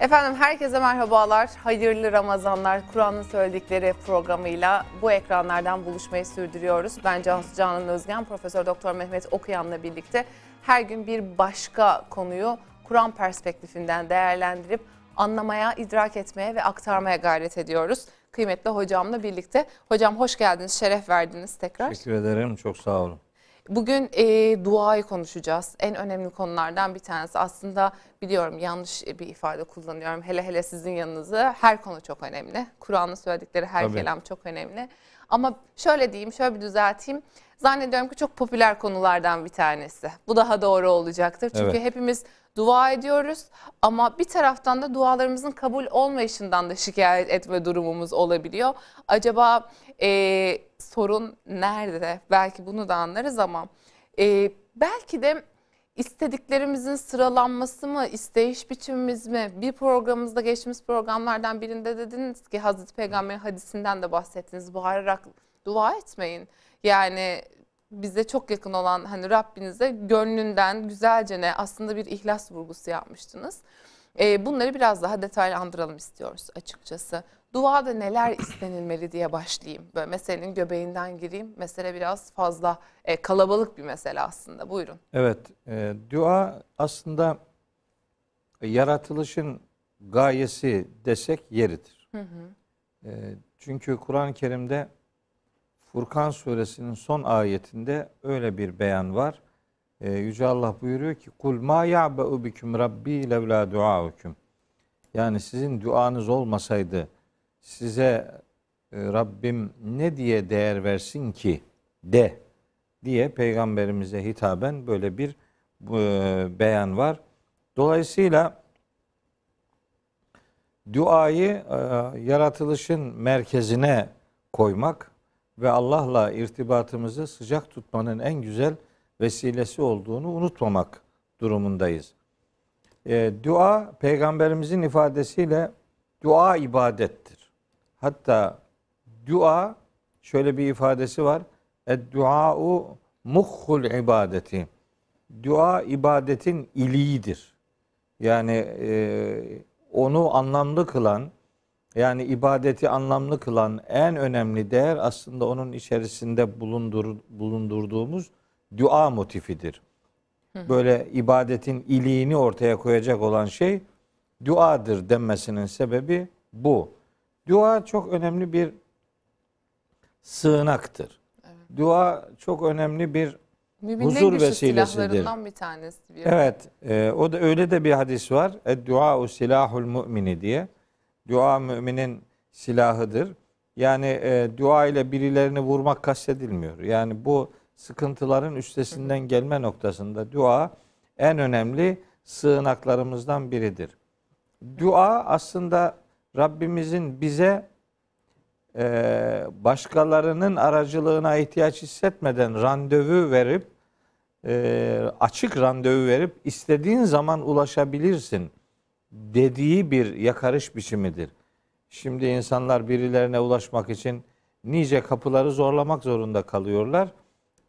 Efendim herkese merhabalar. Hayırlı Ramazanlar. Kur'an'ın söyledikleri programıyla bu ekranlardan buluşmayı sürdürüyoruz. Ben Cansu Canan Özgen, Profesör Doktor Mehmet Okuyan'la birlikte her gün bir başka konuyu Kur'an perspektifinden değerlendirip anlamaya, idrak etmeye ve aktarmaya gayret ediyoruz. Kıymetli hocamla birlikte. Hocam hoş geldiniz, şeref verdiniz tekrar. Teşekkür ederim. Çok sağ olun. Bugün e, duayı konuşacağız. En önemli konulardan bir tanesi. Aslında biliyorum yanlış bir ifade kullanıyorum. Hele hele sizin yanınızda her konu çok önemli. Kur'an'ın söyledikleri her Tabii. kelam çok önemli. Ama şöyle diyeyim, şöyle bir düzelteyim. Zannediyorum ki çok popüler konulardan bir tanesi. Bu daha doğru olacaktır. Çünkü Evet. hepimiz dua ediyoruz ama bir taraftan da dualarımızın kabul olmayışından da şikayet etme durumumuz olabiliyor. Acaba e, sorun nerede? Belki bunu da anlarız ama e, belki de istediklerimizin sıralanması mı, isteyiş biçimimiz mi? Bir programımızda geçtiğimiz programlardan birinde dediniz ki Hazreti Peygamber'in hadisinden de bahsettiniz. Bağırarak dua etmeyin. Yani bize çok yakın olan hani Rabbinize gönlünden güzelce ne aslında bir ihlas vurgusu yapmıştınız. Ee, bunları biraz daha detaylandıralım istiyoruz açıkçası. Duada neler istenilmeli diye başlayayım. Böyle meselenin göbeğinden gireyim. Mesele biraz fazla e, kalabalık bir mesele aslında. Buyurun. Evet, e, dua aslında yaratılışın gayesi desek yeridir. E, çünkü Kur'an-ı Kerim'de Furkan suresinin son ayetinde öyle bir beyan var. E, Yüce Allah buyuruyor ki kul ma ya'ba'u bikum rabbi levla duaukum. Yani sizin duanız olmasaydı size e, Rabbim ne diye değer versin ki de diye peygamberimize hitaben böyle bir e, beyan var. Dolayısıyla duayı e, yaratılışın merkezine koymak ve Allah'la irtibatımızı sıcak tutmanın en güzel vesilesi olduğunu unutmamak durumundayız. E, dua peygamberimizin ifadesiyle dua ibadettir. Hatta dua şöyle bir ifadesi var. Ed-dua'u muhhul ibadeti. Dua ibadetin iliğidir. Yani e, onu anlamlı kılan, yani ibadeti anlamlı kılan en önemli değer aslında onun içerisinde bulundur, bulundurduğumuz dua motifidir. Böyle ibadetin iliğini ortaya koyacak olan şey duadır denmesinin sebebi bu. Dua çok önemli bir sığınaktır. Dua çok önemli bir Müminlerin Huzur vesilesidir. bir tanesi. Bir Evet, e, o da öyle de bir hadis var. Dua silahul mümini diye. Dua müminin silahıdır. Yani e, dua ile birilerini vurmak kastedilmiyor. Yani bu sıkıntıların üstesinden gelme noktasında dua en önemli sığınaklarımızdan biridir. Dua aslında Rabbimizin bize e, başkalarının aracılığına ihtiyaç hissetmeden randevu verip e, açık randevu verip istediğin zaman ulaşabilirsin dediği bir yakarış biçimidir. Şimdi insanlar birilerine ulaşmak için nice kapıları zorlamak zorunda kalıyorlar.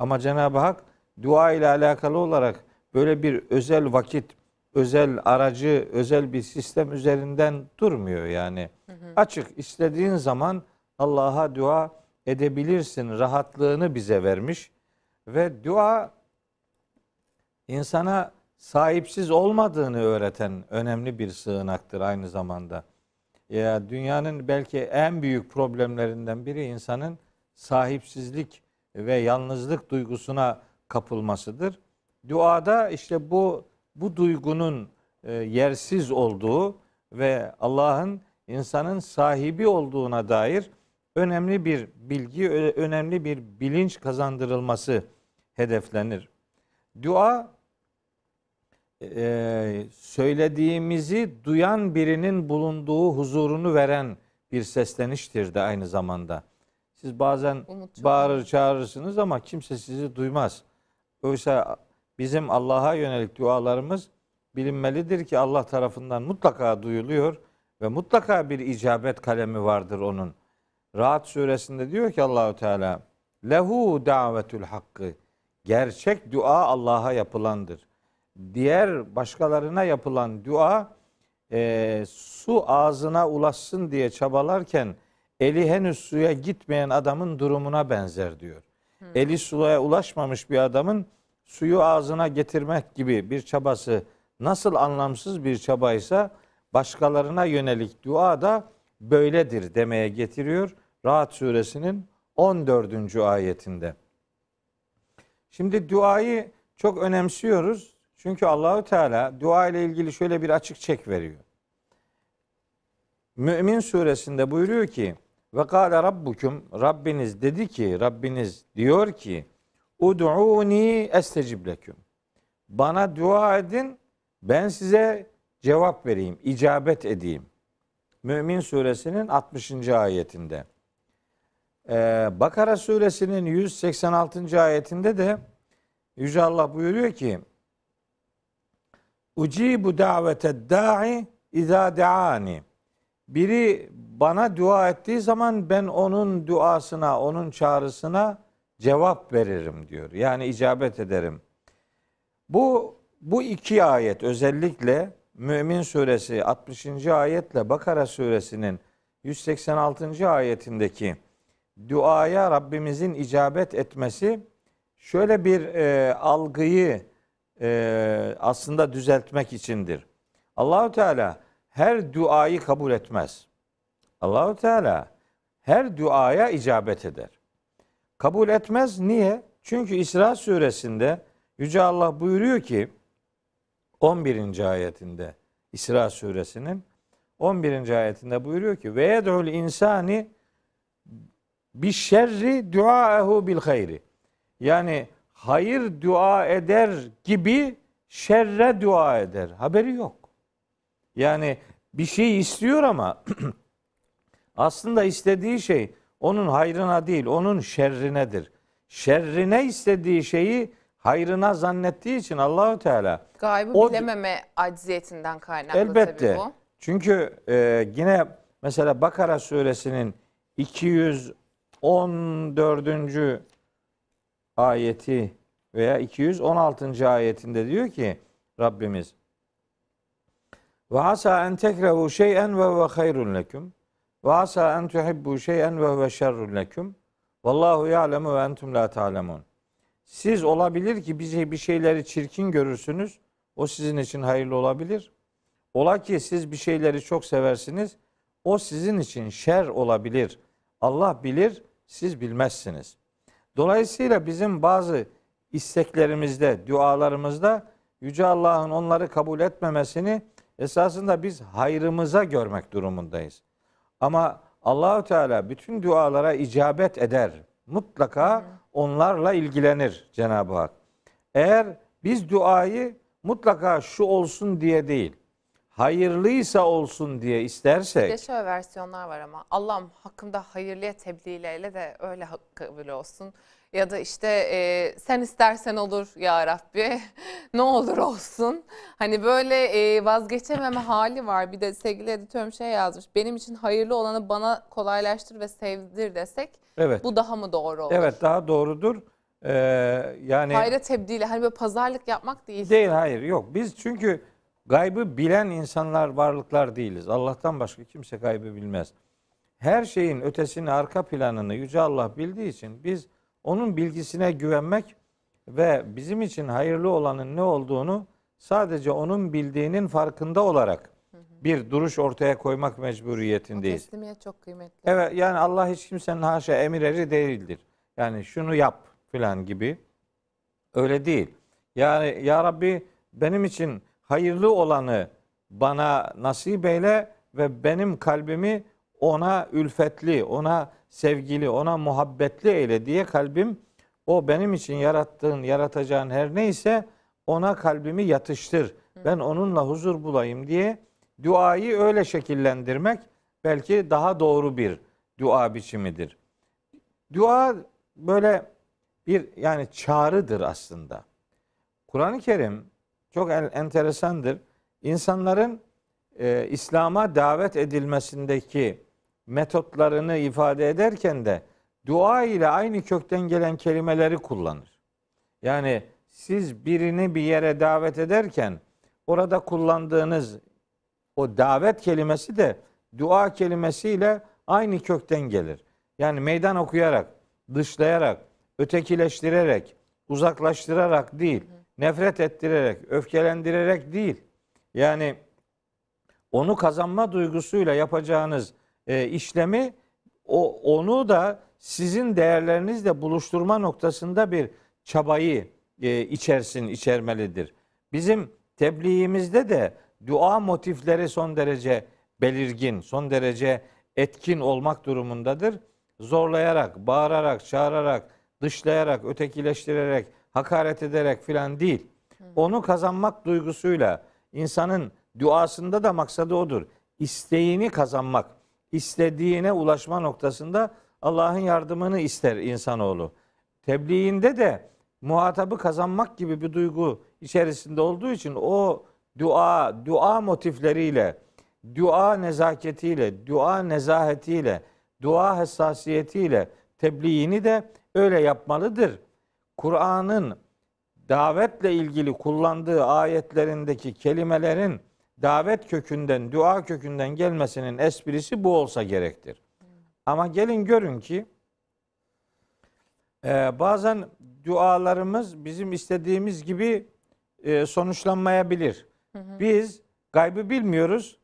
Ama Cenab-ı Hak dua ile alakalı olarak böyle bir özel vakit, özel aracı, özel bir sistem üzerinden durmuyor yani. Açık istediğin zaman Allah'a dua edebilirsin rahatlığını bize vermiş ve dua insana sahipsiz olmadığını öğreten önemli bir sığınaktır aynı zamanda. Ya dünyanın belki en büyük problemlerinden biri insanın sahipsizlik ve yalnızlık duygusuna kapılmasıdır. Duada işte bu bu duygunun e, yersiz olduğu ve Allah'ın insanın sahibi olduğuna dair önemli bir bilgi, önemli bir bilinç kazandırılması hedeflenir. Dua e, söylediğimizi duyan birinin bulunduğu huzurunu veren bir sesleniştir de aynı zamanda. Siz bazen Umut bağırır çağırırsınız ama kimse sizi duymaz. Oysa bizim Allah'a yönelik dualarımız bilinmelidir ki Allah tarafından mutlaka duyuluyor ve mutlaka bir icabet kalemi vardır onun. Rahat suresinde diyor ki Allahu Teala lehu davetül hakkı gerçek dua Allah'a yapılandır. Diğer başkalarına yapılan dua e, su ağzına ulaşsın diye çabalarken eli henüz suya gitmeyen adamın durumuna benzer diyor. Eli suya ulaşmamış bir adamın suyu ağzına getirmek gibi bir çabası nasıl anlamsız bir çabaysa başkalarına yönelik dua da böyledir demeye getiriyor. Rahat suresinin 14. ayetinde. Şimdi duayı çok önemsiyoruz. Çünkü Allahü Teala dua ile ilgili şöyle bir açık çek veriyor. Mümin suresinde buyuruyor ki ve kâle rabbukum Rabbiniz dedi ki Rabbiniz diyor ki ud'uni estecib leküm. Bana dua edin ben size cevap vereyim, icabet edeyim. Mümin suresinin 60. ayetinde. Ee, Bakara suresinin 186. ayetinde de Yüce Allah buyuruyor ki Ucibu davete da'i izâ de'ani. Biri bana dua ettiği zaman ben onun duasına, onun çağrısına cevap veririm diyor. Yani icabet ederim. Bu bu iki ayet özellikle Mümin suresi 60. ayetle Bakara suresinin 186. ayetindeki duaya Rabbimizin icabet etmesi şöyle bir e, algıyı e, aslında düzeltmek içindir. Allahu Teala her duayı kabul etmez. Allahu Teala her duaya icabet eder. Kabul etmez niye? Çünkü İsra suresinde Yüce Allah buyuruyor ki 11. ayetinde İsra suresinin 11. ayetinde buyuruyor ki ve yed'ul insani bir şerri duaehu bil hayri. Yani hayır dua eder gibi şerre dua eder. Haberi yok. Yani bir şey istiyor ama aslında istediği şey onun hayrına değil, onun şerrinedir. Şerrine istediği şeyi hayrına zannettiği için Allahü Teala Gaybı O- bilememe acziyetinden kaynaklı elbette. tabii bu. Çünkü e, yine mesela Bakara suresinin 214. ayeti veya 216. ayetinde diyor ki Rabbimiz ve asa en tekrehu şey'en ve huve hayrun leküm ve asa en tuhibbu şey'en ve huve şerrun leküm vallahu ya'lemu ve entum la ta'lemun. Siz olabilir ki şey, bir şeyleri çirkin görürsünüz. O sizin için hayırlı olabilir. Ola ki siz bir şeyleri çok seversiniz. O sizin için şer olabilir. Allah bilir, siz bilmezsiniz. Dolayısıyla bizim bazı isteklerimizde, dualarımızda Yüce Allah'ın onları kabul etmemesini esasında biz hayrımıza görmek durumundayız. Ama Allahü Teala bütün dualara icabet eder. Mutlaka onlarla ilgilenir Cenab-ı Hak. Eğer biz duayı mutlaka şu olsun diye değil, hayırlıysa olsun diye Bir de istersek, şöyle versiyonlar var ama Allah'ım hakkımda hayırlıya tebliğ eyle de öyle kabul olsun. Ya da işte e, sen istersen olur ya Rabbi ne olur olsun. Hani böyle e, vazgeçememe hali var. Bir de sevgili editörüm şey yazmış. Benim için hayırlı olanı bana kolaylaştır ve sevdir desek evet, bu daha mı doğru olur? evet daha doğrudur. Ee, yani Hayra tebdili hani böyle pazarlık yapmak değil. Değil hayır yok. Biz çünkü gaybı bilen insanlar varlıklar değiliz. Allah'tan başka kimse gaybı bilmez. Her şeyin ötesini arka planını Yüce Allah bildiği için biz onun bilgisine güvenmek ve bizim için hayırlı olanın ne olduğunu sadece onun bildiğinin farkında olarak bir duruş ortaya koymak O mecburiyetindeyiz. teslimiyet çok kıymetli. Evet yani Allah hiç kimsenin haşa emir eri değildir. Yani şunu yap filan gibi. Öyle değil. Yani ya Rabbi benim için hayırlı olanı bana nasip eyle ve benim kalbimi ona ülfetli, ona sevgili, ona muhabbetli eyle diye kalbim o benim için yarattığın, yaratacağın her neyse ona kalbimi yatıştır. Ben onunla huzur bulayım diye duayı öyle şekillendirmek belki daha doğru bir dua biçimidir. Dua böyle bir yani çağrıdır aslında. Kur'an-ı Kerim çok en- enteresandır. İnsanların e, İslam'a davet edilmesindeki metotlarını ifade ederken de dua ile aynı kökten gelen kelimeleri kullanır. Yani siz birini bir yere davet ederken orada kullandığınız O davet kelimesi de dua kelimesiyle aynı kökten gelir. Yani meydan okuyarak, dışlayarak, ötekileştirerek, uzaklaştırarak değil, nefret ettirerek, öfkelendirerek değil. Yani onu kazanma duygusuyla yapacağınız e, işlemi o onu da sizin değerlerinizle buluşturma noktasında bir çabayı e, içersin, içermelidir. Bizim tebliğimizde de dua motifleri son derece belirgin, son derece etkin olmak durumundadır. Zorlayarak, bağırarak, çağırarak, dışlayarak, ötekileştirerek, hakaret ederek filan değil. Onu kazanmak duygusuyla insanın duasında da maksadı odur. İsteğini kazanmak, istediğine ulaşma noktasında Allah'ın yardımını ister insanoğlu. Tebliğinde de muhatabı kazanmak gibi bir duygu içerisinde olduğu için o dua, dua motifleriyle, dua nezaketiyle, dua nezahetiyle, dua hassasiyetiyle tebliğini de öyle yapmalıdır. Kur'an'ın davetle ilgili kullandığı ayetlerindeki kelimelerin davet kökünden, dua kökünden gelmesinin esprisi bu olsa gerektir. Ama gelin görün ki e, bazen dualarımız bizim istediğimiz gibi e, sonuçlanmayabilir. Biz gaybı bilmiyoruz.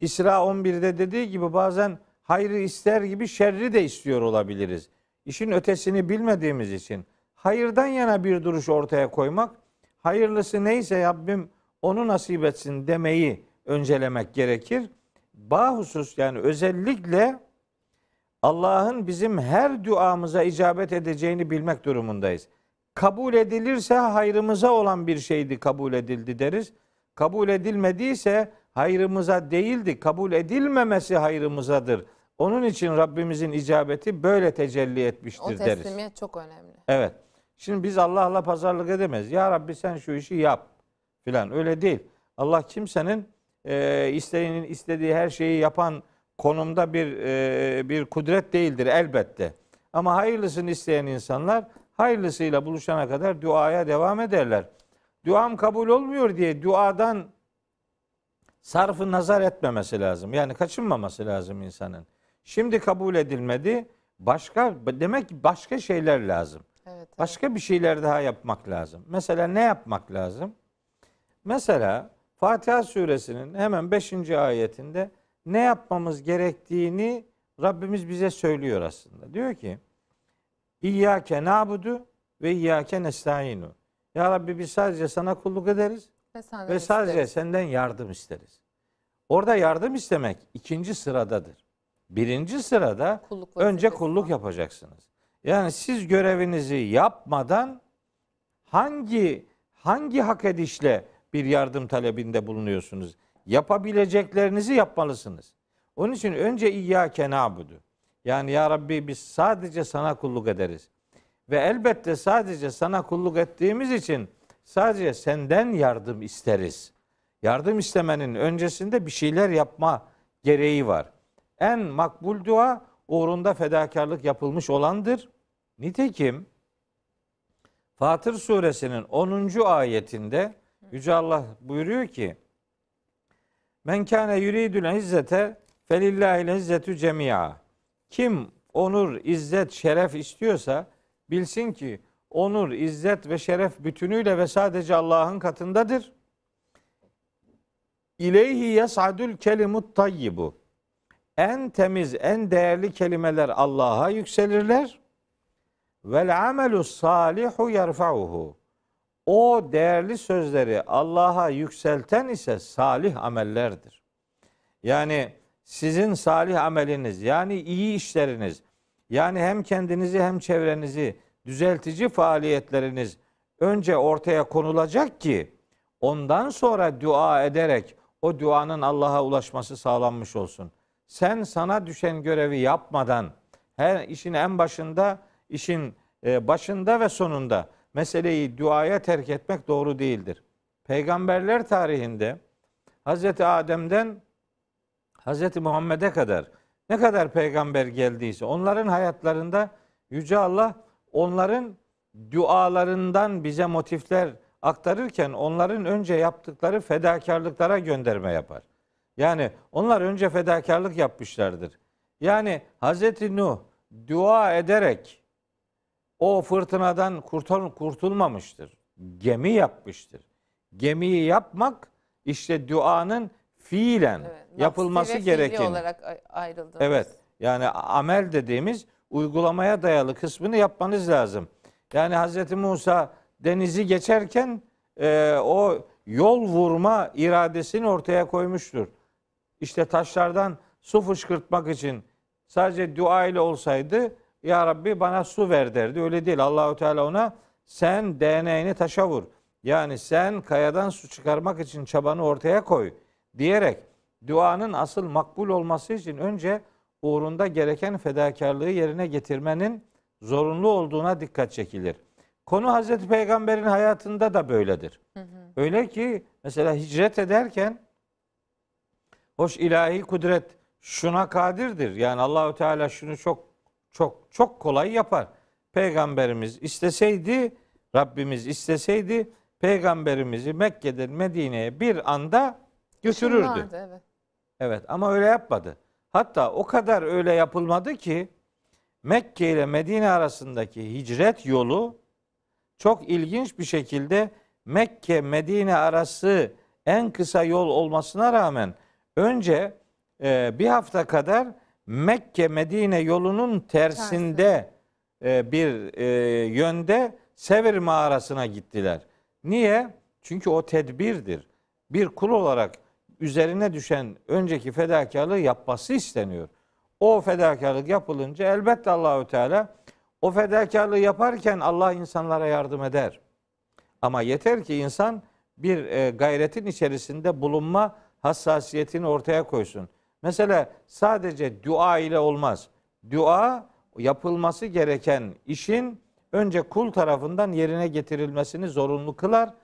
İsra 11'de dediği gibi bazen hayrı ister gibi şerri de istiyor olabiliriz. İşin ötesini bilmediğimiz için hayırdan yana bir duruş ortaya koymak, hayırlısı neyse Rabbim onu nasip etsin demeyi öncelemek gerekir. Bahusus yani özellikle Allah'ın bizim her duamıza icabet edeceğini bilmek durumundayız. Kabul edilirse hayrımıza olan bir şeydi kabul edildi deriz. Kabul edilmediyse hayrımıza değildi. Kabul edilmemesi hayrımızadır. Onun için Rabbimizin icabeti böyle tecelli O etmiştir deriz. teslimiyet çok önemli. Evet. Şimdi biz Allah'la pazarlık edemez. Ya Rabbi sen şu işi yap filan. Öyle değil. Allah kimsenin e, isteğinin istediği her şeyi yapan konumda bir e, bir kudret değildir elbette. Ama hayırlısını isteyen insanlar hayırlısıyla buluşana kadar duaya devam ederler. Duam kabul olmuyor diye duadan sarfı nazar etmemesi lazım. Yani kaçınmaması lazım insanın. Şimdi kabul edilmedi. Başka demek ki başka şeyler lazım. Evet. evet. Başka bir şeyler daha yapmak lazım. Mesela ne yapmak lazım? Mesela Fatiha suresinin hemen 5. ayetinde ne yapmamız gerektiğini Rabbimiz bize söylüyor aslında. Diyor ki İyyâke na'budu ve iyyâke nestaînu. Ya Rabbi biz sadece sana kulluk ederiz Ve, senden ve sadece isteriz. senden yardım isteriz. Orada yardım istemek ikinci sıradadır. Birinci sırada Kulluk önce kulluk var. yapacaksınız. Yani siz görevinizi yapmadan hangi hangi hak edişle bir yardım talebinde bulunuyorsunuz? Yapabileceklerinizi yapmalısınız. Onun için önce İyyâke na'budu. Yani ya Rabbi biz sadece sana kulluk ederiz. Ve elbette sadece sana kulluk ettiğimiz için sadece senden yardım isteriz. Yardım istemenin öncesinde bir şeyler yapma gereği var. En makbul dua uğrunda fedakarlık yapılmış olandır. Nitekim Fatır suresinin 10. ayetinde Yüce Allah buyuruyor ki Men kâne yuridul izzete felillahil izzetu cemia. Kim onur, izzet, şeref istiyorsa bilsin ki onur, izzet ve şeref bütünüyle ve sadece Allah'ın katındadır. İleyhi yes'adul kelimut tayyibu. En temiz, en değerli kelimeler Allah'a yükselirler. Vel amelu salihu yerfa'uhu. O değerli sözleri Allah'a yükselten ise salih amellerdir. Yani sizin salih ameliniz, yani iyi işleriniz, yani hem kendinizi hem çevrenizi düzeltici faaliyetleriniz önce ortaya konulacak ki ondan sonra dua ederek o duanın Allah'a ulaşması sağlanmış olsun. Sen sana düşen görevi yapmadan her işin en başında, işin e, başında ve sonunda meseleyi duaya terk etmek doğru değildir. Peygamberler tarihinde Hazreti Adem'den Hazreti Muhammed'e kadar ne kadar peygamber geldiyse onların hayatlarında Yüce Allah onların dualarından bize motifler aktarırken onların önce yaptıkları fedakarlıklara gönderme yapar. Yani onlar önce fedakarlık yapmışlardır. Yani Hazreti Nuh dua ederek o fırtınadan kurtul kurtulmamıştır. Gemi yapmıştır. Gemiyi yapmak işte duanın fiilen Evet, yapılması gerekeni. olarak ay- ayrıldınız. Evet. Yani amel dediğimiz uygulamaya dayalı kısmını yapmanız lazım. Yani Hz. Musa denizi geçerken e, o yol vurma iradesini ortaya koymuştur. İşte taşlardan su fışkırtmak için sadece dua ile olsaydı ya Rabbi bana su ver derdi. Öyle değil. Allahu Teala ona sen değneğini taşa vur. Yani sen kayadan su çıkarmak için çabanı ortaya koy diyerek duanın asıl makbul olması için önce uğrunda gereken fedakarlığı yerine getirmenin zorunlu olduğuna dikkat çekilir. Konu Hazreti Peygamber'in hayatında da böyledir. Öyle ki mesela hicret ederken hoş ilahi kudret şuna kadirdir. Yani Allahü Teala şunu çok çok çok kolay yapar. Peygamberimiz isteseydi, Rabbimiz isteseydi peygamberimizi Mekke'den Medine'ye bir anda götürürdü. Şunlardı, evet. Evet ama öyle yapmadı. Hatta o kadar öyle yapılmadı ki Mekke ile Medine arasındaki hicret yolu çok ilginç bir şekilde Mekke Medine arası en kısa yol olmasına rağmen önce e, bir hafta kadar Mekke Medine yolunun tersinde e, bir e, yönde Sevir mağarasına gittiler. Niye? Çünkü o tedbirdir. Bir kul olarak üzerine düşen önceki fedakarlığı yapması isteniyor. O fedakarlık yapılınca elbette Allahü Teala o fedakarlığı yaparken Allah insanlara yardım eder. Ama yeter ki insan bir e, gayretin içerisinde bulunma hassasiyetini ortaya koysun. Mesela sadece dua ile olmaz. Dua yapılması gereken işin önce kul tarafından yerine getirilmesini zorunlu kılar.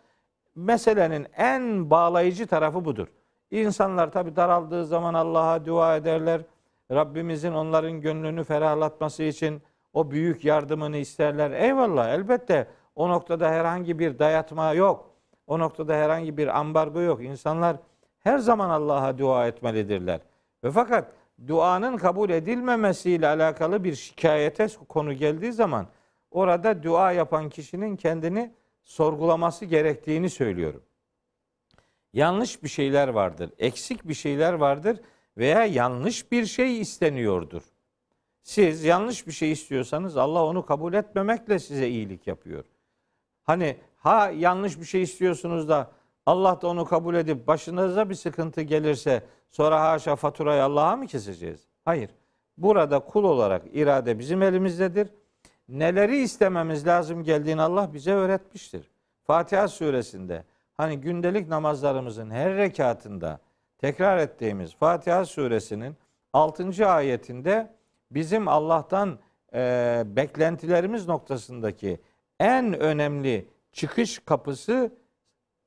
Meselenin en bağlayıcı tarafı budur. İnsanlar tabi daraldığı zaman Allah'a dua ederler. Rabbimizin onların gönlünü ferahlatması için o büyük yardımını isterler. Eyvallah elbette o noktada herhangi bir dayatma yok. O noktada herhangi bir ambargo yok. İnsanlar her zaman Allah'a dua etmelidirler. Ve fakat duanın kabul edilmemesiyle alakalı bir şikayete konu geldiği zaman orada dua yapan kişinin kendini sorgulaması gerektiğini söylüyorum. Yanlış bir şeyler vardır, eksik bir şeyler vardır veya yanlış bir şey isteniyordur. Siz yanlış bir şey istiyorsanız Allah onu kabul etmemekle size iyilik yapıyor. Hani ha yanlış bir şey istiyorsunuz da Allah da onu kabul edip başınıza bir sıkıntı gelirse sonra haşa faturayı Allah'a mı keseceğiz? Hayır. Burada kul olarak irade bizim elimizdedir. Neleri istememiz lazım geldiğini Allah bize öğretmiştir. Fatiha suresinde hani gündelik namazlarımızın her rekatında tekrar ettiğimiz Fatiha suresinin 6. ayetinde bizim Allah'tan e, beklentilerimiz noktasındaki en önemli çıkış kapısı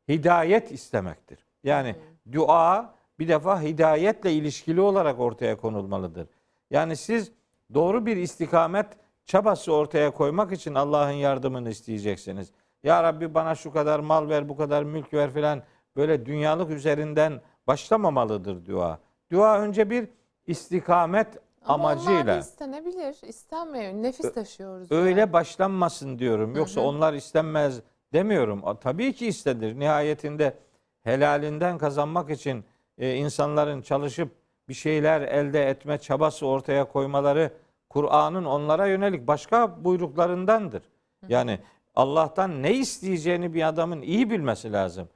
hidayet istemektir. Yani dua bir defa hidayetle ilişkili olarak ortaya konulmalıdır. Yani siz doğru bir istikamet çabası ortaya koymak için Allah'ın yardımını isteyeceksiniz. Ya Rabbi bana şu kadar mal ver, bu kadar mülk ver filan böyle dünyalık üzerinden başlamamalıdır dua. Dua önce bir istikamet Ama amacıyla. istenebilir. İstenmiyor. Nefis taşıyoruz. Öyle yani. başlanmasın diyorum. Yoksa onlar istenmez demiyorum. Tabii ki istenir. Nihayetinde helalinden kazanmak için e, insanların çalışıp bir şeyler elde etme çabası ortaya koymaları Kur'an'ın onlara yönelik başka buyruklarındandır. Yani Allah'tan ne isteyeceğini bir adamın iyi bilmesi lazım.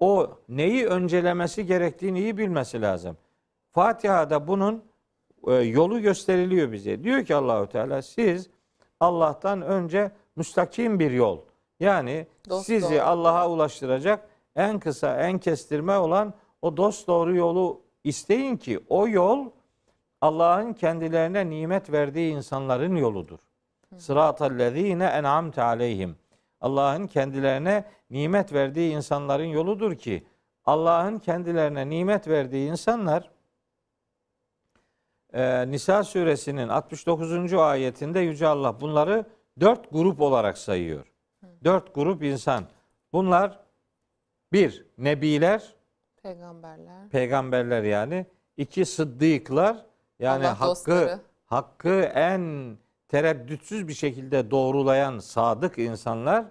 O neyi öncelemesi gerektiğini iyi bilmesi lazım. Fatiha'da bunun e, yolu gösteriliyor bize. Diyor ki Allahu Teala siz Allah'tan önce müstakim bir yol. Yani Dost sizi doğru. Allah'a ulaştıracak en kısa, en kestirme olan o dost doğru yolu isteyin ki o yol Allah'ın kendilerine nimet verdiği insanların yoludur. Sıratallezine en'amte aleyhim. Allah'ın kendilerine nimet verdiği insanların yoludur ki Allah'ın kendilerine nimet verdiği insanlar e, Nisa suresinin 69. ayetinde Yüce Allah bunları dört grup olarak sayıyor. Dört grup insan. Bunlar bir, nebiler, Peygamberler. Peygamberler yani. iki sıddıklar yani Allah hakkı dostları. hakkı en tereddütsüz bir şekilde doğrulayan sadık insanlar.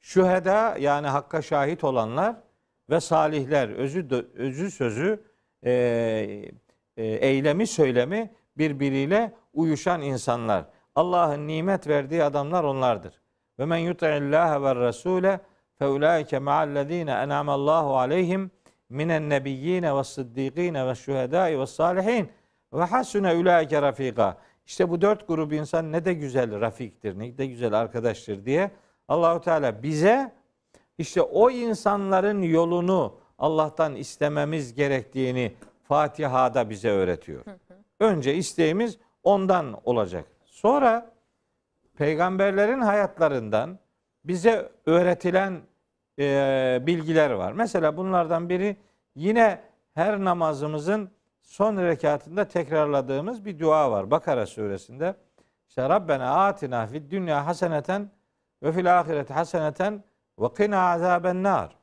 Şüheda yani hakka şahit olanlar ve salihler özü özü sözü e, e, eylemi söylemi birbiriyle uyuşan insanlar. Allah'ın nimet verdiği adamlar onlardır. Ve men yuti'illâhe ve rasûle fe ulaike ma'allezîne en'amallahu aleyhim minen nebiyyine ve sıddîkîne ve şühedâi ve salihin ve hasune ulaike rafika. İşte bu dört grup insan ne de güzel rafiktir, ne de güzel arkadaştır diye Allahu Teala bize işte o insanların yolunu Allah'tan istememiz gerektiğini Fatiha'da bize öğretiyor. Önce isteğimiz ondan olacak. Sonra peygamberlerin hayatlarından bize öğretilen e, bilgiler var. Mesela bunlardan biri yine her namazımızın son rekatında tekrarladığımız bir dua var. Bakara suresinde. İşte Rabbena atina fid dünya haseneten ve fil ahireti haseneten ve qina azaben nar.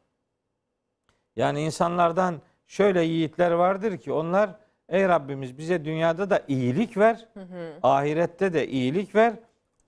Yani insanlardan şöyle yiğitler vardır ki onlar ey Rabbimiz bize dünyada da iyilik ver, ahirette de iyilik ver.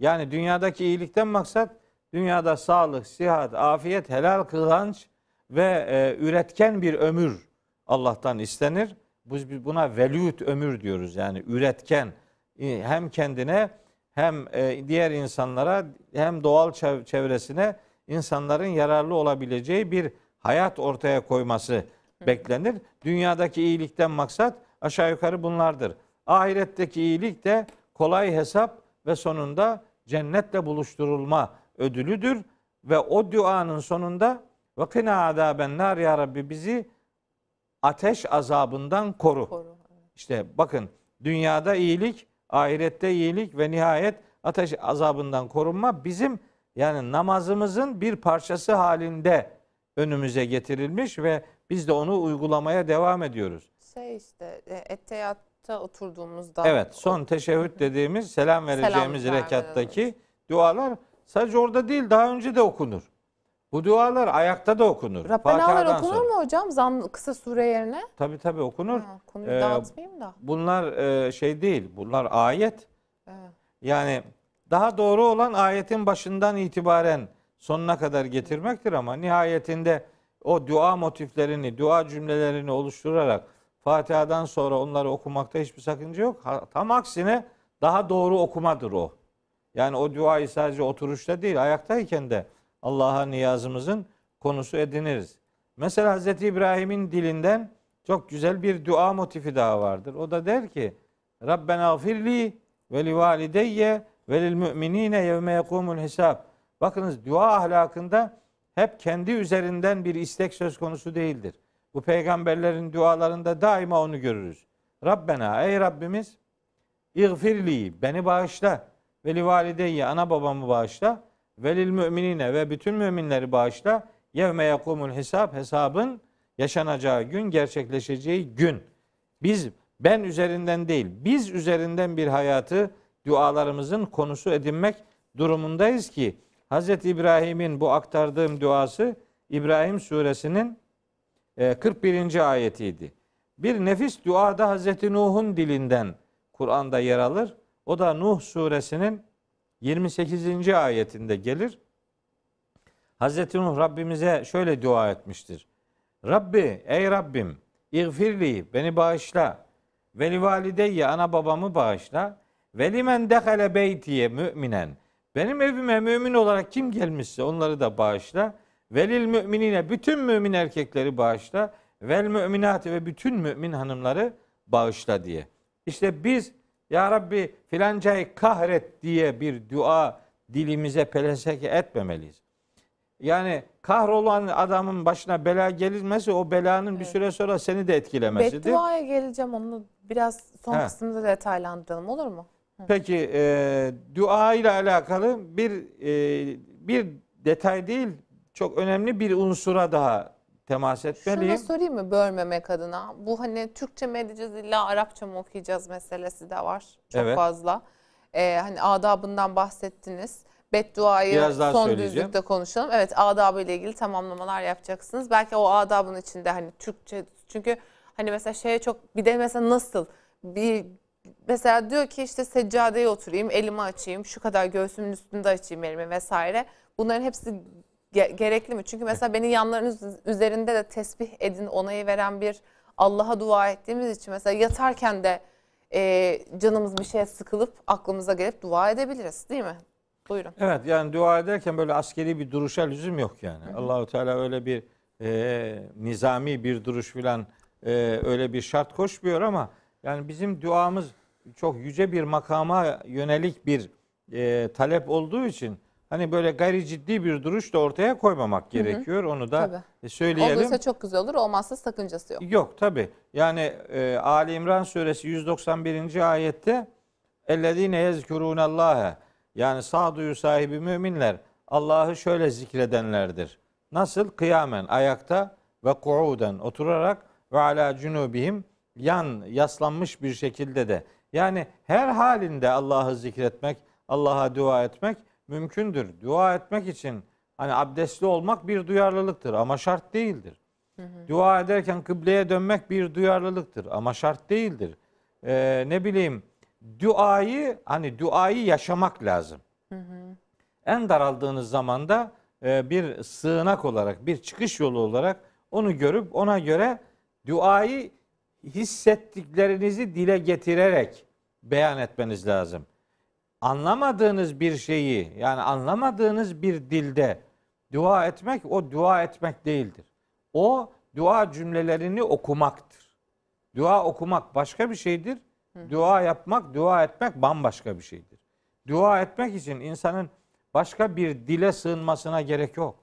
Yani dünyadaki iyilikten maksat dünyada sağlık, sıhhat, afiyet, helal kılınç ve e, üretken bir ömür Allah'tan istenir. Biz buna velüt ömür diyoruz yani üretken E, hem kendine hem e, diğer insanlara hem doğal çev- çevresine insanların yararlı olabileceği bir hayat ortaya koyması beklenir. Dünyadaki iyilikten maksat aşağı yukarı bunlardır. Ahiretteki iyilik de kolay hesap ve sonunda cennetle buluşturulma ödülüdür ve o duanın sonunda ve kına azaben nar ya Rabbi bizi ateş azabından koru. Koru. İşte bakın dünyada iyilik, ahirette iyilik ve nihayet ateş azabından korunma bizim yani namazımızın bir parçası halinde önümüze getirilmiş ve biz de onu uygulamaya devam ediyoruz. Şey işte e, etteyatta oturduğumuzda. Evet, son teşehhüd dediğimiz selam vereceğimiz vermeden rekattaki dualar sadece orada değil daha önce de okunur. Bu dualar ayakta da okunur. Fatiha'dan okunur sonra. mu hocam? Zam kısa sure yerine. Tabii tabii okunur. Ha, konuyu Ee, dağıtmayayım da. Bunlar e, şey değil, bunlar ayet. Evet. Yani daha doğru olan ayetin başından itibaren sonuna kadar getirmektir ama nihayetinde o dua motiflerini, dua cümlelerini oluşturarak Fatiha'dan sonra onları okumakta hiçbir sakınca yok. Tam aksine daha doğru okumadır o. Yani o duayı sadece oturuşta değil, ayaktayken de Allah'a niyazımızın konusu ediniriz. Mesela Hz. İbrahim'in dilinden çok güzel bir dua motifi daha vardır. O da der ki Rabbena gfirli ve li valideyye ve lil müminine yevme yekumul hesab. Bakınız dua ahlakında hep kendi üzerinden bir istek söz konusu değildir. Bu peygamberlerin dualarında daima onu görürüz. Rabbena ey Rabbimiz İğfirli beni bağışla ve li valideyye ana babamı bağışla ve lil müminine ve bütün müminleri bağışla yevme yekumul hesab hesabın yaşanacağı gün gerçekleşeceği gün. Biz ben üzerinden değil biz üzerinden bir hayatı dualarımızın konusu edinmek durumundayız ki Hz. İbrahim'in bu aktardığım duası İbrahim suresinin 41. ayetiydi. Bir nefis dua da Hz. Nuh'un dilinden Kur'an'da yer alır. O da Nuh suresinin 28. ayetinde gelir. Hz. Nuh Rabbimize şöyle dua etmiştir. Rabbi ey Rabbim İğfirli beni bağışla. Ve li valideyye ana babamı bağışla. Ve limen dehale beytiye müminen. Benim evime mümin olarak kim gelmişse onları da bağışla. Velil müminine bütün mümin erkekleri bağışla. Vel müminati ve bütün mümin hanımları bağışla diye. İşte biz ya Rabbi filancayı kahret diye bir dua dilimize peleseke etmemeliyiz. Yani kahrolan adamın başına bela gelmesi o belanın bir süre sonra seni de etkilemesidir. Bedduaya geleceğim onu biraz son He. kısmında detaylandıralım olur mu? Peki e, dua ile alakalı bir e, bir detay değil çok önemli bir unsura daha temas etmeliyim. Şunu sorayım mı bölmemek adına? Bu hani Türkçe mi edeceğiz illa Arapça mı okuyacağız meselesi de var çok Evet. fazla. Ee, hani adabından bahsettiniz. Bedduayı Biraz daha son düzlükte konuşalım. Evet adabı ile ilgili tamamlamalar yapacaksınız. Belki o adabın içinde hani Türkçe çünkü hani mesela şeye çok bir de mesela nasıl bir mesela diyor ki işte seccadeye oturayım, elimi açayım, şu kadar göğsümün üstünde açayım elimi vesaire. Bunların hepsi ge- gerekli mi? Çünkü mesela beni yanlarınız üzerinde de tesbih edin onayı veren bir Allah'a dua ettiğimiz için mesela yatarken de e, canımız bir şeye sıkılıp aklımıza gelip dua edebiliriz değil mi? Buyurun. Evet yani dua ederken böyle askeri bir duruşa lüzum yok yani. Allahu Teala öyle bir e, nizami bir duruş filan e, öyle bir şart koşmuyor ama yani bizim duamız çok yüce bir makama yönelik bir e, talep olduğu için hani böyle gayri ciddi bir duruş da ortaya koymamak gerekiyor. Onu da Tabii. e, söyleyelim. Olursa çok güzel olur, olmazsa sakıncası yok. Yok tabi. Yani e, Ali İmran suresi 191. ayette ellezine yezkurunallâhe yani sağduyu sahibi müminler Allah'ı şöyle zikredenlerdir. Nasıl? Kıyamen ayakta ve kuuden oturarak ve ala cunubihim yan yaslanmış bir şekilde de. Yani her halinde Allah'ı zikretmek, Allah'a dua etmek mümkündür. Dua etmek için hani abdestli olmak bir duyarlılıktır ama şart değildir. Dua ederken kıbleye dönmek bir duyarlılıktır ama şart değildir. Ee, ne bileyim duayı hani duayı yaşamak lazım. En daraldığınız zamanda e, bir sığınak olarak, bir çıkış yolu olarak onu görüp ona göre duayı hissettiklerinizi dile getirerek beyan etmeniz lazım. Anlamadığınız bir şeyi yani anlamadığınız bir dilde dua etmek o dua etmek değildir. O dua cümlelerini okumaktır. Dua okumak başka bir şeydir. Dua yapmak, dua etmek bambaşka bir şeydir. Dua etmek için insanın başka bir dile sığınmasına gerek yok.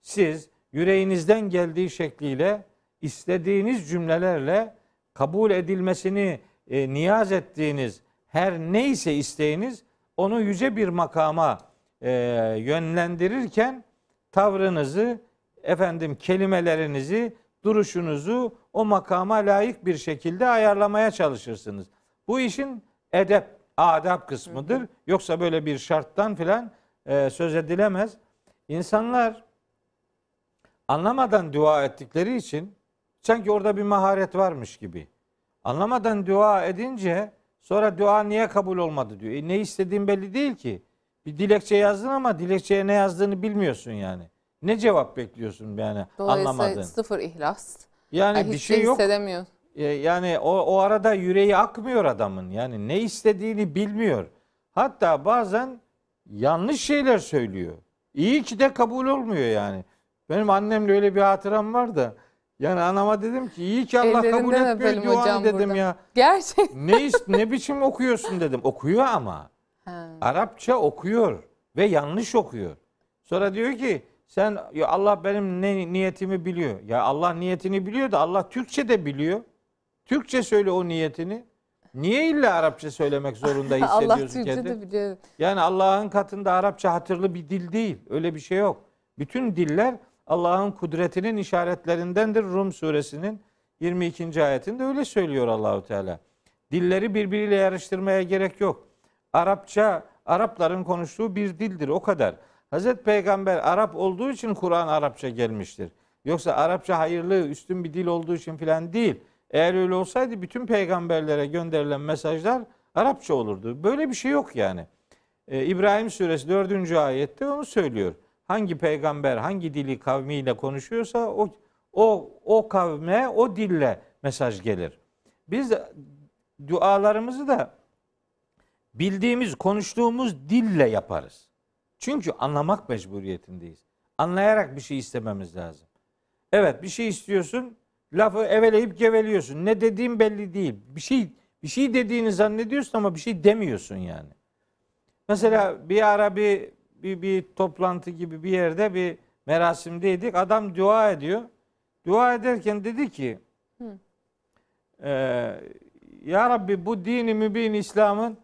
Siz yüreğinizden geldiği şekliyle istediğiniz cümlelerle kabul edilmesini e, niyaz ettiğiniz her neyse isteğiniz onu yüce bir makama e, yönlendirirken tavrınızı efendim kelimelerinizi duruşunuzu o makama layık bir şekilde ayarlamaya çalışırsınız. Bu işin edep, adab kısmıdır. Yoksa böyle bir şarttan filan e, söz edilemez. İnsanlar anlamadan dua ettikleri için sanki orada bir maharet varmış gibi. Anlamadan dua edince sonra dua niye kabul olmadı diyor. E, ne istediğin belli değil ki. Bir dilekçe yazdın ama dilekçeye ne yazdığını bilmiyorsun yani. Ne cevap bekliyorsun yani Dolayısıyla anlamadın. sıfır ihlas. Yani Yani bir şey de yok. hissedemiyor. E, Yani o, o arada yüreği akmıyor adamın. Yani ne istediğini bilmiyor. Hatta bazen yanlış şeyler söylüyor. İyi ki de kabul olmuyor yani. Benim annemle öyle bir hatıram var da. Yani anama dedim ki iyi ki Allah kabul etmiyor öpelim duanı hocam dedim burada. ya. Gerçek. Ne, is- ne biçim okuyorsun dedim. Okuyor ama. Ha. Arapça okuyor ve yanlış okuyor. Sonra diyor ki sen ya Allah benim ne niyetimi biliyor. Ya Allah niyetini biliyor da Allah Türkçe de biliyor. Türkçe söyle o niyetini. Niye illa Arapça söylemek zorunda Allah hissediyorsun Türkçe kendini? de biliyor. Yani Allah'ın katında Arapça hatırlı bir dil değil. Öyle bir şey yok. Bütün diller Allah'ın kudretinin işaretlerindendir. Rum suresinin 22. ayetinde öyle söylüyor Allahu Teala. Dilleri birbiriyle yarıştırmaya gerek yok. Arapça Arapların konuştuğu bir dildir o kadar. Hazreti Peygamber Arap olduğu için Kur'an Arapça gelmiştir. Yoksa Arapça hayırlı, üstün bir dil olduğu için filan değil. Eğer öyle olsaydı bütün peygamberlere gönderilen mesajlar Arapça olurdu. Böyle bir şey yok yani. Ee, İbrahim suresi 4. ayette onu söylüyor. Hangi peygamber hangi dili kavmiyle konuşuyorsa o o o kavme o dille mesaj gelir. Biz dualarımızı da bildiğimiz, konuştuğumuz dille yaparız. Çünkü anlamak mecburiyetindeyiz. Anlayarak bir şey istememiz lazım. Evet bir şey istiyorsun, lafı eveleyip geveliyorsun. Ne dediğin belli değil. Bir şey bir şey dediğini zannediyorsun ama bir şey demiyorsun yani. Mesela bir ara bir, bir, bir toplantı gibi bir yerde bir merasimdeydik. Adam dua ediyor. Dua ederken dedi ki e, Ya Rabbi bu dini mübin İslam'ın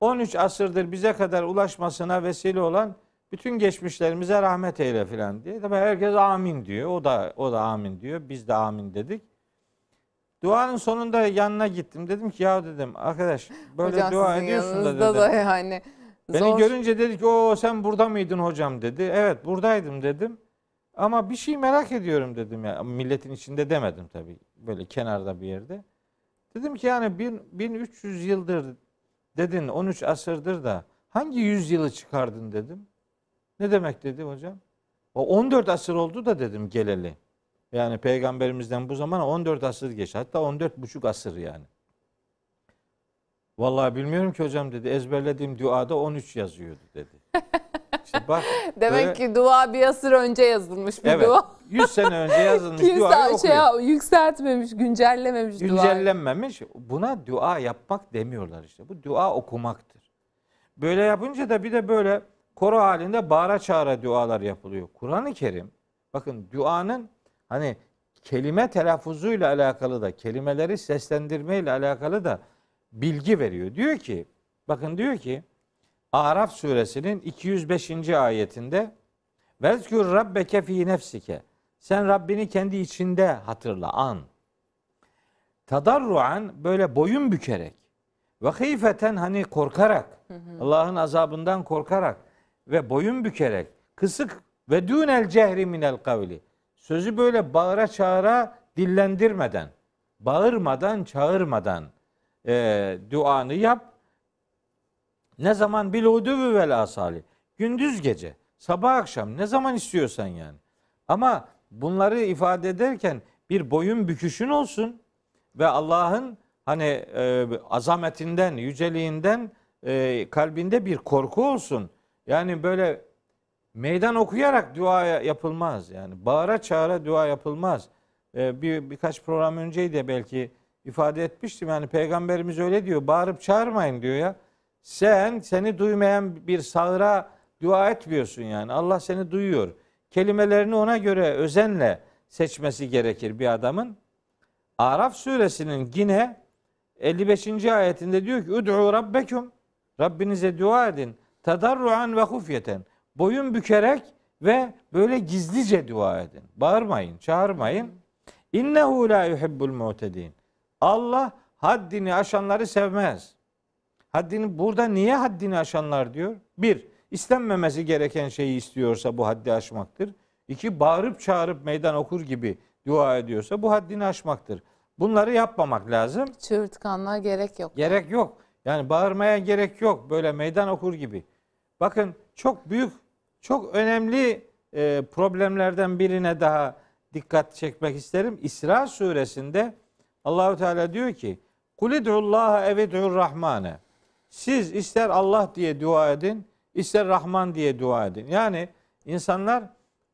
13 asırdır bize kadar ulaşmasına vesile olan bütün geçmişlerimize rahmet eyle filan diye. Tabii herkes amin diyor. O da o da amin diyor. Biz de amin dedik. Duanın sonunda yanına gittim. Dedim ki ya dedim arkadaş böyle Hocam dua ediyorsun da dedim. da yani Beni Zor. görünce dedi ki o sen burada mıydın hocam dedi. Evet buradaydım dedim. Ama bir şey merak ediyorum dedim ya. Milletin içinde demedim tabii. Böyle kenarda bir yerde. Dedim ki yani bin- 1300 yıldır dedin 13 asırdır da hangi yüzyılı çıkardın dedim. Ne demek dedi hocam? O 14 asır oldu da dedim geleli. Yani peygamberimizden bu zamana 14 asır geçti. Hatta 14 buçuk asır yani. Vallahi bilmiyorum ki hocam dedi. Ezberlediğim duada 13 yazıyordu dedi. İşte bak Demek böyle- ki dua bir asır önce yazılmış bir evet dua. 100 sene önce yazılmış duayı Kimse şey okuyor. yükseltmemiş, güncellememiş duayı. Güncellenmemiş. Buna dua yapmak demiyorlar işte. Bu dua okumaktır. Böyle yapınca da bir de böyle koro halinde bağıra çağıra dualar yapılıyor. Kur'an-ı Kerim bakın duanın hani kelime telaffuzuyla alakalı da kelimeleri seslendirmeyle alakalı da bilgi veriyor. Diyor ki bakın diyor ki Araf suresinin 205. ayetinde Vezkür rabbeke fi nefsike. Sen Rabbini kendi içinde hatırla, an. Tadarruan böyle boyun bükerek ve hıyfeten hani korkarak Allah'ın azabından korkarak ve boyun bükerek kısık ve dünel cehri minel kavli sözü böyle bağıra çağıra dillendirmeden bağırmadan çağırmadan e, duanı yap ne zaman bil uduvü vel asali. Gündüz gece, sabah akşam ne zaman istiyorsan yani. Ama bunları ifade ederken bir boyun büküşün olsun ve Allah'ın hani e, azametinden, yüceliğinden e, kalbinde bir korku olsun. Yani böyle meydan okuyarak dua yapılmaz. Yani bağıra çağıra dua yapılmaz. E, bir birkaç program önceydi belki ifade etmiştim. Yani peygamberimiz öyle diyor. Bağırıp çağırmayın diyor ya. Sen seni duymayan bir sağıra dua etmiyorsun yani. Allah seni duyuyor. Kelimelerini ona göre özenle seçmesi gerekir bir adamın. Araf suresinin yine 55. ayetinde diyor ki Ud'u rabbekum Rabbinize dua edin. Tadarruan ve hufyeten. Boyun bükerek ve böyle gizlice dua edin. Bağırmayın, çağırmayın. İnnehu la yuhibbul mu'tedin. Allah haddini aşanları sevmez. Haddini burada niye haddini aşanlar diyor? Bir, istenmemesi gereken şeyi istiyorsa bu haddi aşmaktır. İki, bağırıp çağırıp meydan okur gibi dua ediyorsa bu haddini aşmaktır. Bunları yapmamak lazım. Çığırtkanlığa gerek yok. Gerek yok. Yani bağırmaya gerek yok. Böyle meydan okur gibi. Bakın çok büyük, çok önemli e, problemlerden birine daha dikkat çekmek isterim. İsra suresinde Allahu Teala diyor ki: "Kulidullaha evidur rahmane." Siz ister Allah diye dua edin, ister Rahman diye dua edin. Yani insanlar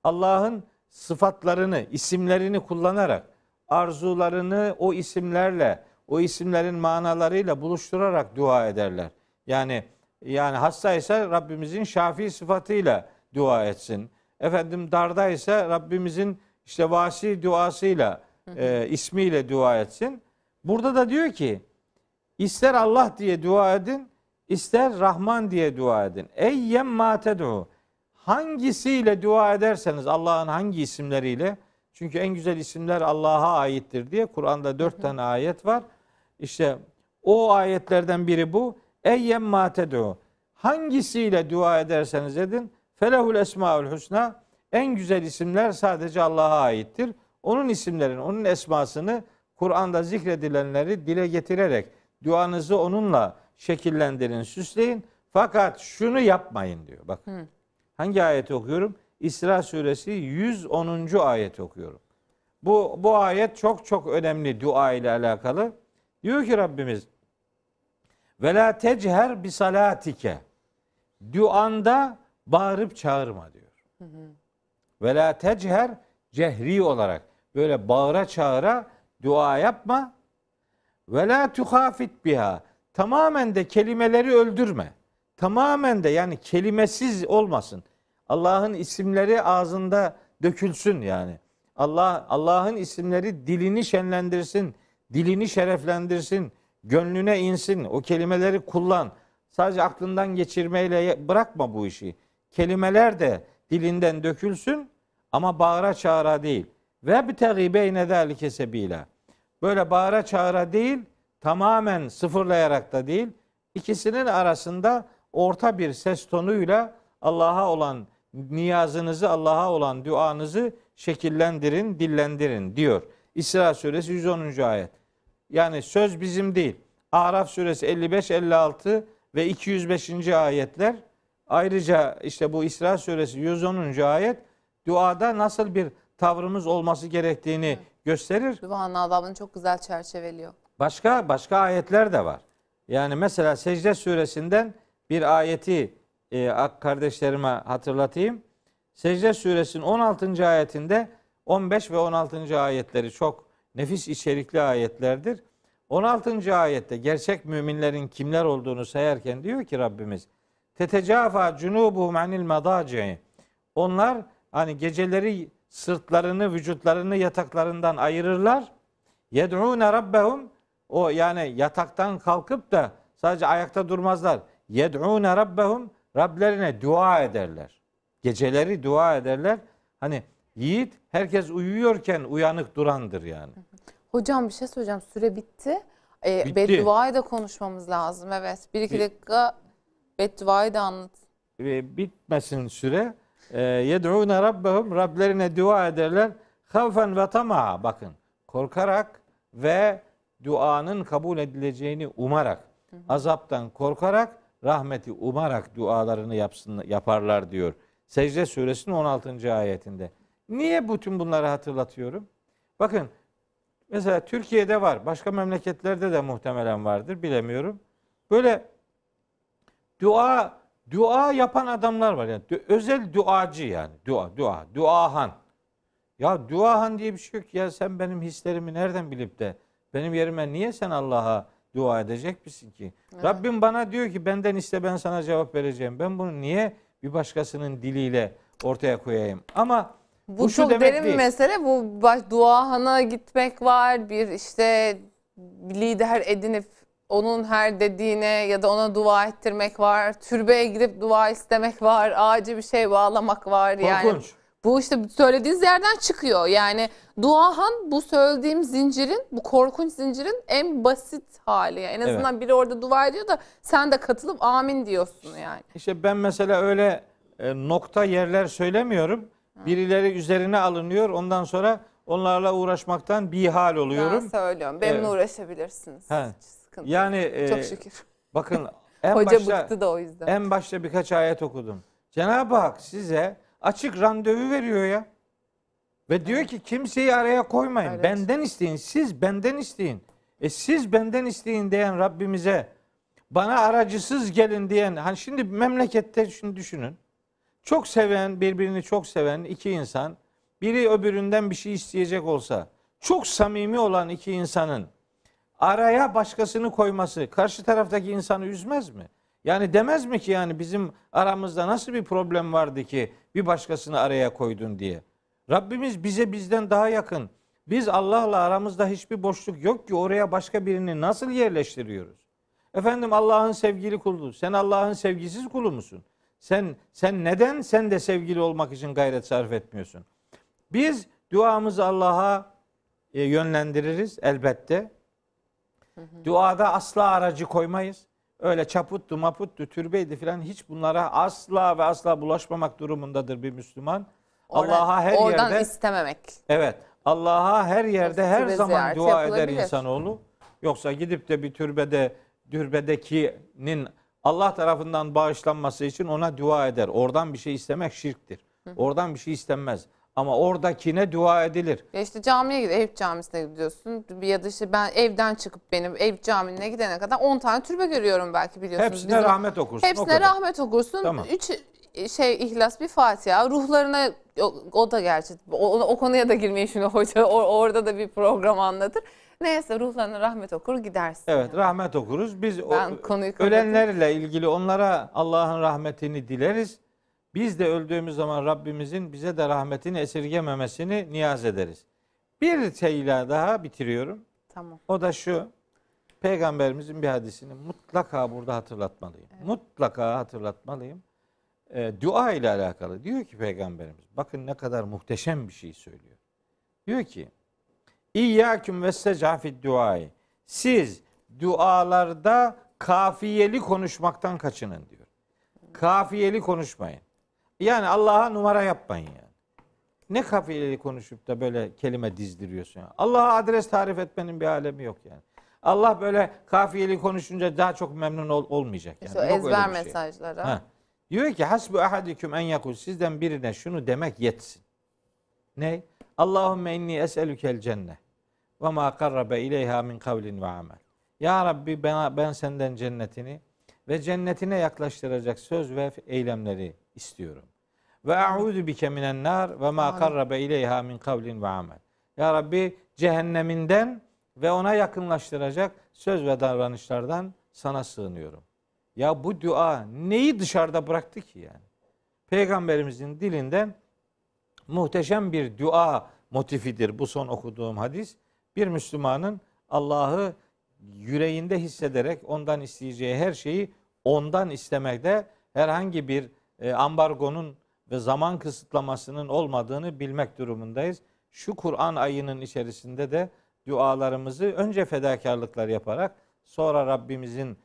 Allah'ın sıfatlarını, isimlerini kullanarak arzularını o isimlerle, o isimlerin manalarıyla buluşturarak dua ederler. Yani yani hastaysa Rabbimizin şafi sıfatıyla dua etsin. Efendim dardaysa Rabbimizin işte vasi duasıyla, e, ismiyle dua etsin. Burada da diyor ki ister Allah diye dua edin, ister Rahman diye dua edin. Eyyem ma ted'u. Hangisiyle dua ederseniz Allah'ın hangi isimleriyle çünkü en güzel isimler Allah'a aittir diye Kur'an'da dört tane ayet var. İşte o ayetlerden biri bu. Eyyem ma ted'u. Hangisiyle dua ederseniz edin. Felehul esmaül husna. En güzel isimler sadece Allah'a aittir. Onun isimlerini, onun esmasını Kur'an'da zikredilenleri dile getirerek duanızı onunla şekillendirin, süsleyin. Fakat şunu yapmayın diyor. Bak. Hangi ayeti okuyorum? İsra suresi 110. ayet okuyorum. Bu bu ayet çok çok önemli dua ile alakalı. Diyor ki Rabbimiz ve la techer bi salatike. Duanda bağırıp çağırma diyor. Ve la techer cehri olarak böyle bağıra çağıra dua yapma. Ve la tuhafit biha. Tamamen de kelimeleri öldürme. Tamamen de yani kelimesiz olmasın. Allah'ın isimleri ağzında dökülsün yani. Allah Allah'ın isimleri dilini şenlendirsin, dilini şereflendirsin, gönlüne insin. O kelimeleri kullan. Sadece aklından geçirmeyle bırakma bu işi. Kelimeler de dilinden dökülsün ama bağıra çağıra değil. Ve bir beyne zalike sebila. Böyle bağıra çağıra değil, tamamen sıfırlayarak da değil, ikisinin arasında orta bir ses tonuyla Allah'a olan niyazınızı, Allah'a olan duanızı şekillendirin, dillendirin diyor. İsra suresi 110. ayet. Yani söz bizim değil. Araf suresi 55, 56 ve 205. ayetler. Ayrıca işte bu İsra suresi 110. ayet duada nasıl bir tavrımız olması gerektiğini gösterir. Duanın adabını çok güzel çerçeveliyor. Başka başka ayetler de var. Yani mesela Secde suresinden bir ayeti e, kardeşlerime hatırlatayım. Secde suresinin 16. ayetinde 15 ve 16. ayetleri çok nefis içerikli ayetlerdir. 16. ayette gerçek müminlerin kimler olduğunu sayarken diyor ki Rabbimiz Tetecafa cunubuhum anil madaci'i. Onlar hani geceleri sırtlarını, vücutlarını yataklarından ayırırlar. Yed'ûne rabbehum o yani yataktan kalkıp da sadece ayakta durmazlar. Yed'ûne rabbehum Rablerine dua ederler. Geceleri dua ederler. Hani yiğit herkes uyuyorken uyanık durandır yani. Hocam bir şey söyleyeceğim. Süre bitti. Ee, Bitti. Bedduayı da konuşmamız lazım. Evet. Bir iki dakika bedduayı da anlat. Ve bitmesin süre. Ee, Yed'ûne rabbehum Rablerine dua ederler. Havfen ve tama'a bakın. Korkarak ve duanın kabul edileceğini umarak. Azaptan korkarak, rahmeti umarak dualarını yapsın, yaparlar diyor. Secde suresinin 16. ayetinde. Niye bütün bunları hatırlatıyorum? Bakın mesela Türkiye'de var. Başka memleketlerde de muhtemelen vardır. Bilemiyorum. Böyle dua dua yapan adamlar var yani özel duacı yani dua dua duahan. Ya duahan diye bir şey yok ya sen benim hislerimi nereden bilip de benim yerime niye sen Allah'a dua edecek misin ki? Rabbim bana diyor ki benden iste ben sana cevap vereceğim. Ben bunu niye bir başkasının diliyle ortaya koyayım? Ama Bu, bu çok derin bir mesele. Bu baş, duahana gitmek var. Bir işte lider edinip onun her dediğine ya da ona dua ettirmek var. Türbeye gidip dua istemek var. Ağaca bir şey bağlamak var. Yani korkunç. bu işte söylediğiniz yerden çıkıyor. Yani duahan bu söylediğim zincirin, bu korkunç zincirin en basit hali. Yani en Evet. azından biri orada dua ediyor da sen de katılıp amin diyorsun yani. İşte ben mesela öyle e, nokta yerler söylemiyorum. Birileri üzerine alınıyor. Ondan sonra onlarla uğraşmaktan bir hal Ben oluyorum. söylüyorum. Benimle Evet. uğraşabilirsiniz. He. Sıkıntı Yani e, Çok şükür. bakın en Hoca başta bıktı da o yüzden. en başta birkaç ayet okudum. Cenab-ı Hak size açık randevu veriyor ya. Ve diyor ki kimseyi araya koymayın. Evet. Benden isteyin. Siz benden isteyin. E siz benden isteyin diyen Rabbimize bana aracısız gelin diyen hani şimdi memlekette şunu düşünün. Çok seven, birbirini çok seven iki insan biri öbüründen bir şey isteyecek olsa çok samimi olan iki insanın araya başkasını koyması karşı taraftaki insanı üzmez mi? Yani demez mi ki yani bizim aramızda nasıl bir problem vardı ki bir başkasını araya koydun diye. Rabbimiz bize bizden daha yakın. Biz Allah'la aramızda hiçbir boşluk yok ki oraya başka birini nasıl yerleştiriyoruz? Efendim Allah'ın sevgili kulu. Sen Allah'ın sevgisiz kulu musun? Sen sen neden sen de sevgili olmak için gayret sarf etmiyorsun? Biz duamızı Allah'a e, yönlendiririz elbette. Duada asla aracı koymayız. Öyle çaputtu, maputtu, türbeydi filan hiç bunlara asla ve asla bulaşmamak durumundadır bir Müslüman. Oradan- Allah'a her Oradan yerde istememek. Evet. Allah'a her yerde her Türbe zaman dua eder insanoğlu. Yoksa gidip de bir türbede türbedekinin Allah tarafından bağışlanması için ona dua eder. Oradan bir şey istemek şirktir. Oradan bir şey istenmez. Ama oradakine dua edilir. Ya işte camiye gidiyor, Eyüp Camisi'ne gidiyorsun. Ya da işte ben evden çıkıp benim Eyüp Camii'ne gidene kadar 10 tane türbe görüyorum belki biliyorsunuz. Hepsine Bizim- rahmet okursun. o Hepsine rahmet okursun. Tamam. Üç şey ihlas bir Fatiha. Ruhlarına o, o da gerçi o, o konuya da girmeyin şimdi hoca O- orada da bir program anlatır. Neyse ruhlarına rahmet okur gidersin. Evet rahmet okuruz. Biz o, Ben kapatayım. ölenlerle ilgili onlara Allah'ın rahmetini dileriz. Biz de öldüğümüz zaman Rabbimizin bize de rahmetini esirgememesini niyaz ederiz. Bir şeyle daha bitiriyorum. Tamam. O da şu. Peygamberimizin bir hadisini mutlaka burada hatırlatmalıyım. Mutlaka hatırlatmalıyım. Ee, dua ile alakalı. Diyor ki Peygamberimiz. Bakın ne kadar muhteşem bir şey söylüyor. Diyor ki İyyâküm ve secafid duayı. Siz dualarda kafiyeli konuşmaktan kaçının diyor. kafiyeli konuşmayın. Yani Allah'a numara yapmayın yani. Ne kafiyeli konuşup da böyle kelime dizdiriyorsun ya. Allah'a adres tarif etmenin bir alemi yok yani. Allah böyle kafiyeli konuşunca daha çok memnun ol- olmayacak yani. İşte Yok ezber şey. mesajları. Ha. Diyor ki hasbu ahadikum en yakul sizden birine şunu demek yetsin. Ne? Allahümme inni es'elükel cennet ve ma karrabe ileyha min kavlin ve amel. Ya Rabbi ben, ben senden cennetini ve cennetine yaklaştıracak söz ve eylemleri istiyorum. Ve a'udu bike minen nar ve ma karrabe ileyha min kavlin ve amel. Ya Rabbi cehenneminden ve ona yakınlaştıracak söz ve davranışlardan sana sığınıyorum. Ya bu dua neyi dışarıda bıraktı ki yani? Peygamberimizin dilinden muhteşem bir dua motifidir bu son okuduğum hadis. Bir Müslümanın Allah'ı yüreğinde hissederek ondan isteyeceği her şeyi ondan istemekte herhangi bir e, ambargonun ve zaman kısıtlamasının olmadığını bilmek durumundayız. Şu Kur'an ayının içerisinde de dualarımızı önce fedakarlıklar yaparak sonra Rabbimizin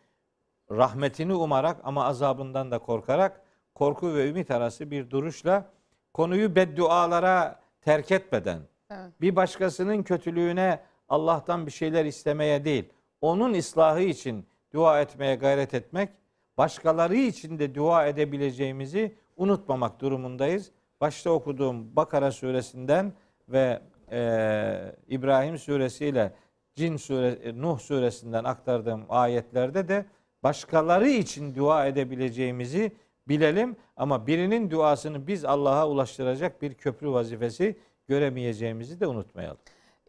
rahmetini umarak ama azabından da korkarak korku ve ümit arası bir duruşla konuyu beddualara terk etmeden Evet. bir başkasının kötülüğüne Allah'tan bir şeyler istemeye değil, onun ıslahı için dua etmeye gayret etmek, başkaları için de dua edebileceğimizi unutmamak durumundayız. Başta okuduğum Bakara suresinden ve e, İbrahim suresiyle Cin sure, e, Nuh suresinden aktardığım ayetlerde de başkaları için dua edebileceğimizi bilelim ama birinin duasını biz Allah'a ulaştıracak bir köprü vazifesi göremeyeceğimizi de unutmayalım.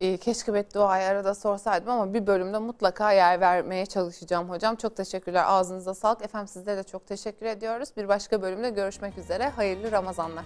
Ee, keşke bedduayı arada sorsaydım ama bir bölümde mutlaka yer vermeye çalışacağım hocam. Çok teşekkürler. Ağzınıza sağlık. Efendim sizlere de çok teşekkür ediyoruz. Bir başka bölümde görüşmek üzere. Hayırlı Ramazanlar.